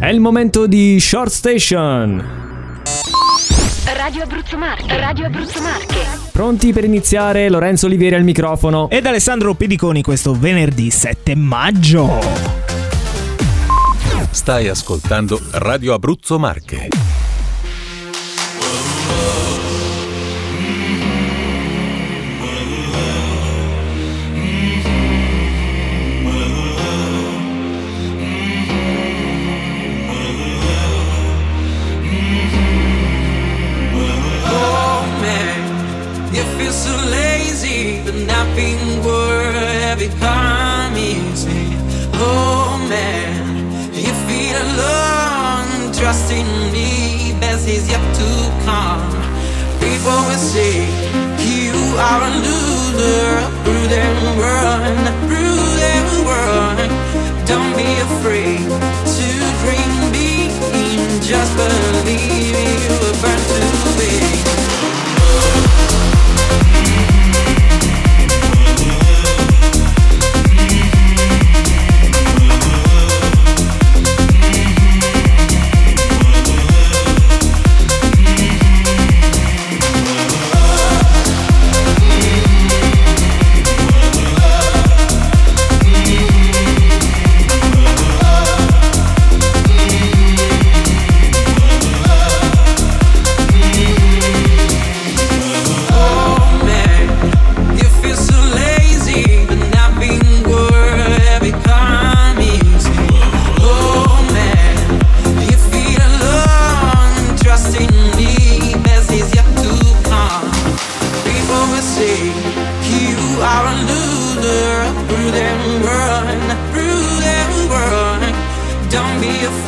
È il momento di Short Station. Radio Abruzzo Marche, Radio Abruzzo Marche. Pronti per iniziare? Lorenzo Olivieri al microfono. Ed Alessandro Pediconi questo venerdì 7 maggio. Stai ascoltando Radio Abruzzo Marche. Say you are a loser,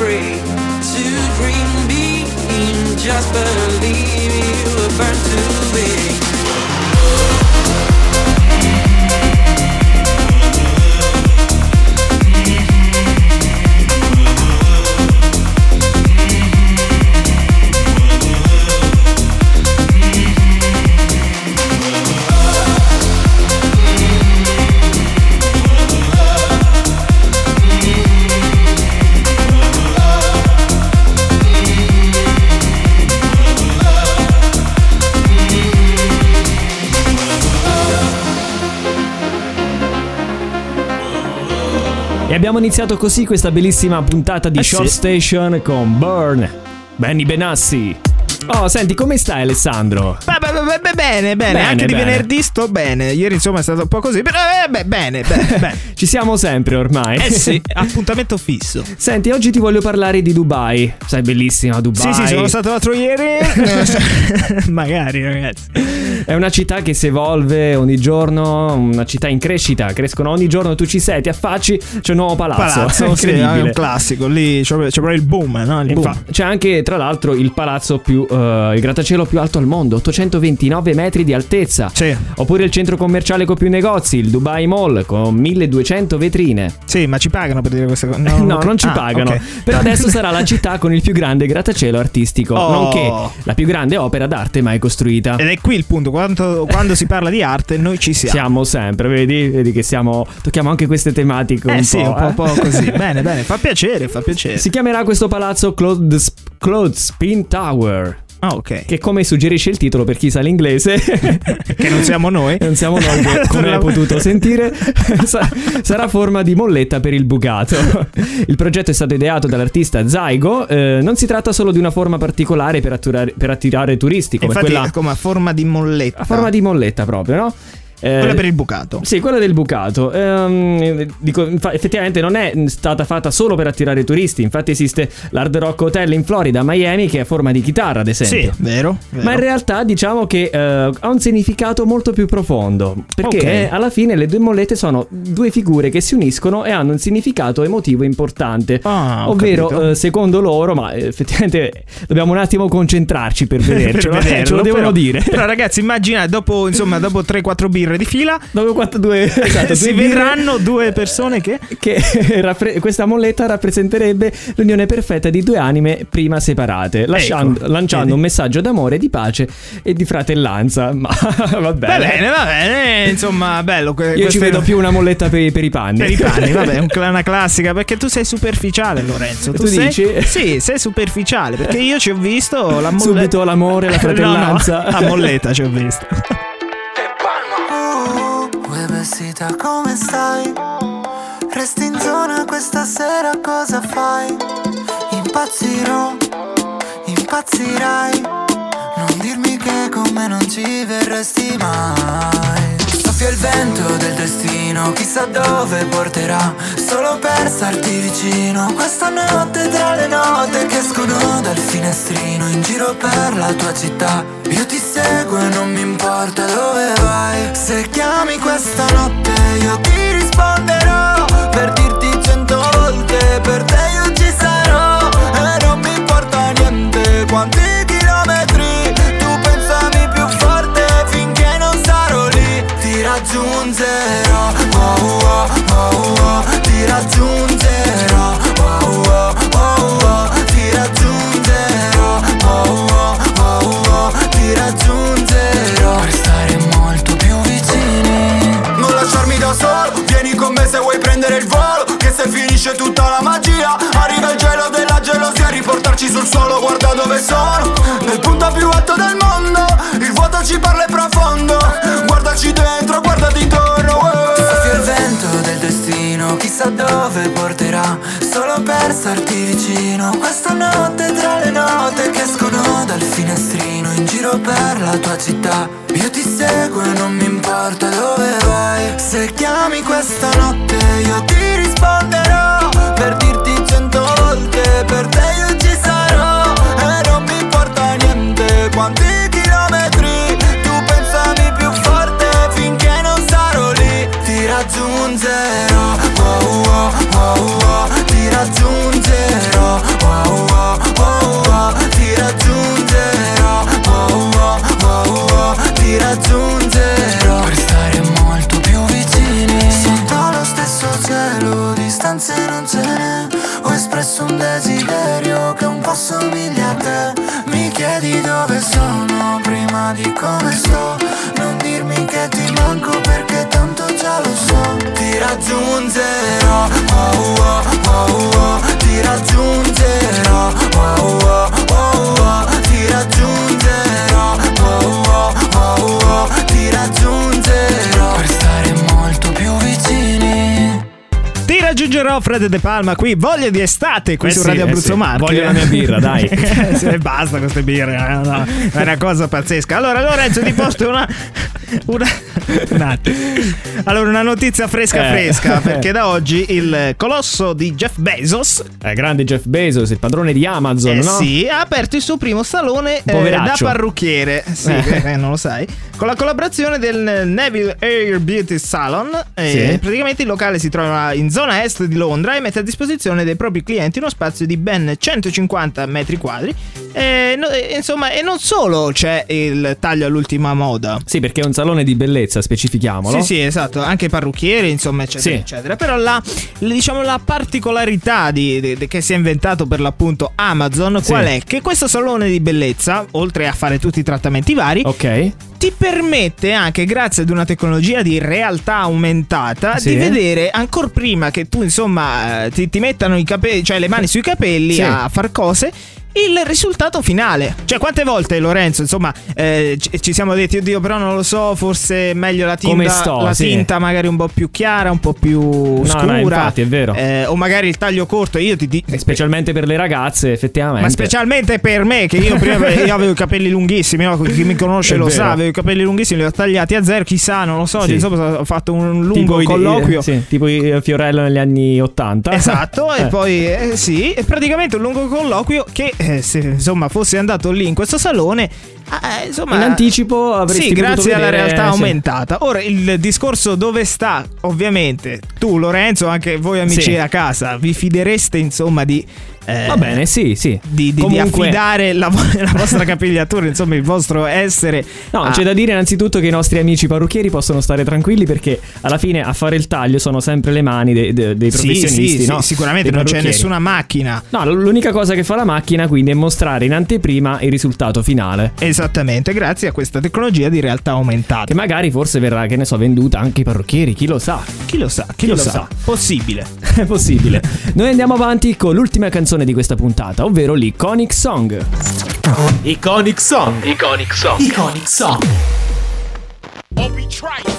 Afraid to dream big, just believe you were burnt to be. Abbiamo iniziato così questa bellissima puntata di Eh Short sì. Station con Burn. Benny Benassi. Oh, senti, come stai Alessandro? Beh, beh, beh, bene, bene, Bene, anche di bene. venerdì sto bene. Ieri insomma è stato un po' così, però eh, beh, bene, bene, bene. Ci siamo sempre ormai. Eh sì, appuntamento fisso. Senti, oggi ti voglio parlare di Dubai. Sai, bellissima Dubai. Sì, sì, sono stato l'altro ieri. Magari, ragazzi. È una città che si evolve ogni giorno, una città in crescita. Crescono ogni giorno, tu ci sei, ti affacci, c'è un nuovo palazzo. Palazzo, sì, è Incredibile. un classico. Lì c'è, c'è proprio il boom, no? Il boom. C'è anche, tra l'altro, il palazzo più. Eh, il grattacielo più alto al mondo, 829 metri di altezza. Sì. Oppure il centro commerciale con più negozi, il Dubai Mall, con 1200 vetrine. Sì, ma ci pagano per dire queste cose? No, ok. non ci Ah, pagano. ok. Però adesso sarà la città con il più grande grattacielo artistico, Oh. nonché la più grande opera d'arte mai costruita. Ed è qui il punto, quando, quando si parla di arte noi ci siamo. Siamo sempre, vedi? Vedi che siamo. Tocchiamo anche queste tematiche Eh un sì, po'. un po', eh? un po' così. bene, bene, fa piacere, fa piacere. Si chiamerà questo palazzo Clothes- Clothespin Tower. Ah, ok. Che come suggerisce il titolo per chi sa l'inglese, Che non siamo noi. non siamo noi, come hai potuto sentire, sa- sarà forma di molletta per il bucato. Il progetto è stato ideato dall'artista Zygo. eh, non si tratta solo di una forma particolare per attirare, per attirare turisti, come Infatti quella come a forma di molletta. a forma di molletta proprio, no? Eh, Quella per il bucato. Sì, quella del bucato. Ehm, dico, infa- effettivamente non è stata fatta solo per attirare turisti. Infatti esiste l'Hard Rock Hotel in Florida, Miami, che è a forma di chitarra, ad esempio. Sì, vero, vero. Ma in realtà diciamo che eh, ha un significato molto più profondo. Perché Ok. eh, alla fine le due mollette sono due figure che si uniscono e hanno un significato emotivo importante. Ah, Ovvero, eh, secondo loro, ma eh, effettivamente dobbiamo un attimo concentrarci per vedercelo, Per eh, ce lo vederlo, devono però- dire. Però ragazzi, immaginate dopo, insomma, dopo 3-4 birre ore di fila. Dopo quattro, due, esatto, si due vedranno due persone che che rappre- questa molletta rappresenterebbe l'unione perfetta di due anime prima separate, lasciando- Ecco, lanciando vedi. un messaggio d'amore, di pace e di fratellanza. Ma va Va bene. bene, va bene, insomma, bello. que- Io ci vedo più una molletta per, per i panni. Per i panni, vabbè, è una classica perché tu sei superficiale, Lorenzo. Tu, Tu sei, dici? Sì, sei superficiale perché io ci ho visto la molletta. Subito l'amore, la fratellanza. No, no, la molletta ci ho visto. Vestita come stai? Resti in zona questa sera cosa fai? Impazzirò, impazzirai Non dirmi che con me non ci verresti mai Soffia il vento del destino, chissà dove porterà Solo per starti vicino Questa notte tra le note che escono dal finestrino In giro per la tua città Io ti seguo non mi importa dove vai. Se chiami questa notte io ti risponderò. Per dirti cento volte per te io ci sarò. E non mi importa niente quanti sono Nel punto più alto del mondo. Il vuoto ci parla è profondo. Guardaci dentro, guardati intorno Soffia il vento del destino Chissà dove porterà. Solo per starti vicino Questa notte tra le note Che escono dal finestrino In giro per la tua città. Io ti seguo e non mi importa dove vai. Se chiami questa notte Io ti Raggiungerò Fred De Palma qui, voglia di estate qui Eh su sì, Radio eh Abruzzo sì. Marche. Voglio la mia birra, dai. Sì, basta queste birre, eh, no, è una cosa pazzesca. Allora Lorenzo ti posto una... una. Allora una notizia fresca Eh. fresca perché da oggi il colosso di Jeff Bezos Eh, grande Jeff Bezos, il padrone di Amazon, eh no? sì, ha aperto il suo primo salone eh, da parrucchiere. Sì, Eh. eh, non lo sai. Con la collaborazione del Neville Air Beauty Salon. eh, Sì. Praticamente il locale si trova in zona est di Londra e mette a disposizione dei propri clienti uno spazio di ben 150 metri quadri. No- insomma, e non solo c'è il taglio all'ultima moda. Sì, perché è un salone di bellezza, specifichiamolo. Sì, sì, esatto, anche parrucchieri, insomma, eccetera, Sì. eccetera. Però la, diciamo, la particolarità di- di- di- che si è inventato per l'appunto Amazon, Sì. qual è? Che questo salone di bellezza, oltre a fare tutti i trattamenti vari, Ok. ti permette anche, grazie ad una tecnologia di realtà aumentata, Sì. di vedere ancora prima che tu, insomma, eh, ti, ti mettano i capelli, cioè le mani sui capelli Sì. a far cose. Il risultato finale, cioè quante volte Lorenzo, insomma, eh, ci, siamo detti, oddio, però non lo so, forse è meglio la tinta, Come sto, la sì. tinta magari un po' più chiara, un po' più scura, no, infatti, è vero. eh, o magari il taglio corto. Io ti dico, Specialmente per le ragazze, effettivamente. ma specialmente per me, che io prima io avevo i capelli lunghissimi, no? chi mi conosce È lo vero. sa, avevo i capelli lunghissimi, li ho tagliati a zero, chissà, non lo so, Sì. insomma, ho fatto un lungo tipo i- colloquio. eh, sì, tipo i Fiorello negli anni 80. Esatto, e Eh. poi eh, sì, e praticamente un lungo colloquio che eh, se insomma fossi andato lì in questo salone eh, insomma, In anticipo avresti Sì, grazie alla vedere- realtà sì. aumentata. Ora il discorso dove sta, ovviamente, tu Lorenzo, anche voi amici Sì. a casa, vi fidereste insomma di... eh, Va bene, sì, sì. Di, di- di Comunque- affidare la, la vostra capigliatura, insomma, il vostro essere. No, a- c'è da dire innanzitutto che i nostri amici parrucchieri possono stare tranquilli perché alla fine a fare il taglio sono sempre le mani dei, dei- dei Sì, professionisti. sì, sì, no? sicuramente Dei non c'è nessuna macchina. No, l'unica cosa che fa la macchina quindi è mostrare in anteprima il risultato finale. Esattamente, grazie a questa tecnologia di realtà aumentata. Che magari forse verrà, che ne so, venduta anche ai parrucchieri, chi lo sa. Chi lo sa, chi, Chi lo, lo sa. sa. Possibile. È possibile. Noi andiamo avanti con l'ultima canzone di questa puntata, ovvero l'Iconic Song. Iconic Song. Iconic Song. Iconic Song. Obi Trice,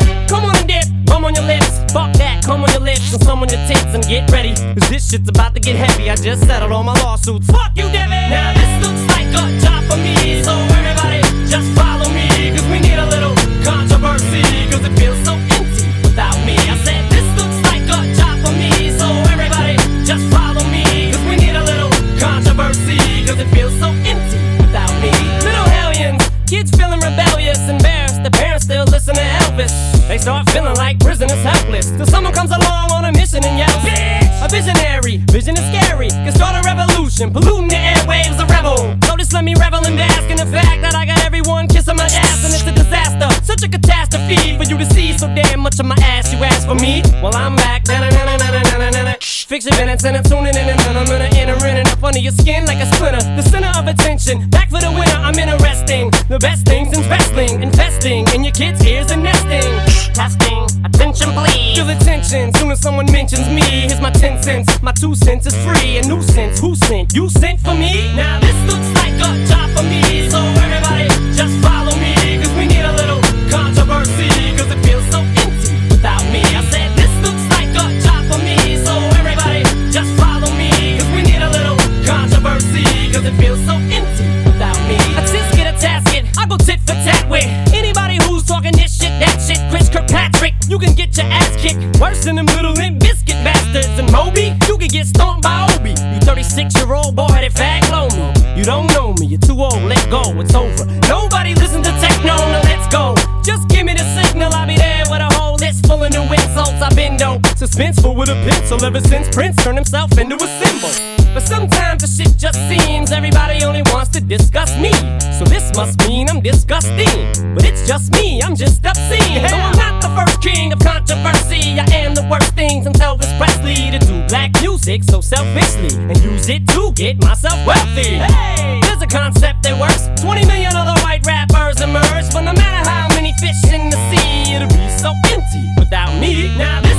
come on your lips, fuck that, come on your lips, and some on your tits, and get ready. Cause this shit's about to get heavy. I just settled all my lawsuits. Fuck you, Devin! Now this looks like a job for me, so 60 minutes and I'm tuning in and then I'm gonna enter in and up under your skin like a splinter. The center of attention, back for the winner, I'm interesting. The best things in wrestling, investing in your kids' ears and nesting. Testing, attention please. Feel attention soon as someone mentions me, here's my 10 cents. My two cents is free, a nuisance. Who sent? You sent for me? Now this looks like go, it's over. Nobody listen to techno, now let's go. Just give me the signal, I'll be there with a whole list full of new insults. I've been dope, suspenseful with a pencil ever since Prince turned himself into a symbol. But sometimes the shit just seems everybody only wants to discuss me. So this must mean I'm disgusting. But it's just me, I'm just obscene. Though I'm not the first king of controversy, I am the worst thing since Elvis Presley to do black music so selfishly and use it to get myself wealthy. Hey, concept that works. 20 million other white rappers emerge, but no matter how many fish in the sea, it'll be so empty without me. Now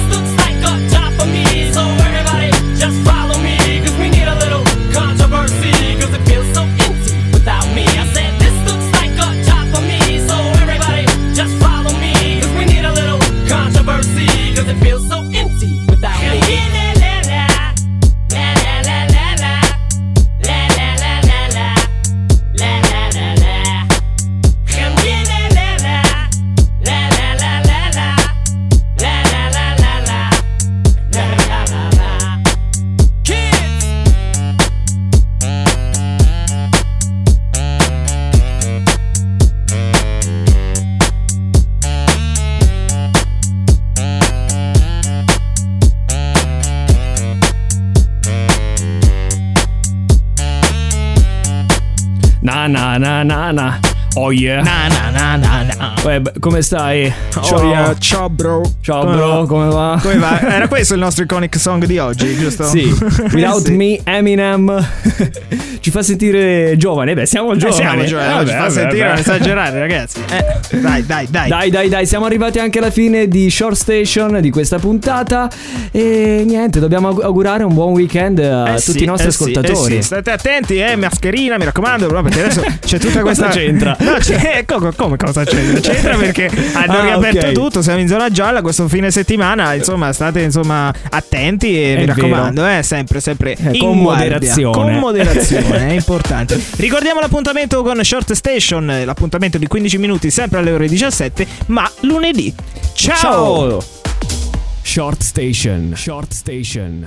Na na na na. Oh yeah. Na na na na na. Beh, come stai? Oh, yeah. Ciao bro. Ciao Come bro, va? come va? Come va? Era questo il nostro iconic song di oggi, giusto? Sì, Without Sì. Me, Eminem ci fa sentire giovani. Beh, siamo Eh, giovani. siamo giovani, Eh, non ci vabbè, fa vabbè, sentire vabbè. non esagerare, ragazzi. Eh, dai, dai, dai. Dai, dai, dai, siamo arrivati anche alla fine di Short Station di questa puntata. E niente, dobbiamo aug- augurare un buon weekend a Eh tutti sì, i nostri eh sì, ascoltatori. eh sì, State attenti, eh, mascherina, mi raccomando, no, perché adesso c'è tutta questa. C'entra? No, c'è, eh, co- come cosa c'entra? C'entra perché hanno Ah, riaperto ok. tutto, siamo in zona gialla questo fine settimana, insomma, state insomma attenti e È mi raccomando, eh, sempre, sempre Eh, in con moderazione. Con moderazione, è importante. Ricordiamo l'appuntamento con Short Station, eh, l'appuntamento di 15 minuti sempre alle ore 17, ma lunedì. Ciao. Ciao! Short Station. Short Station.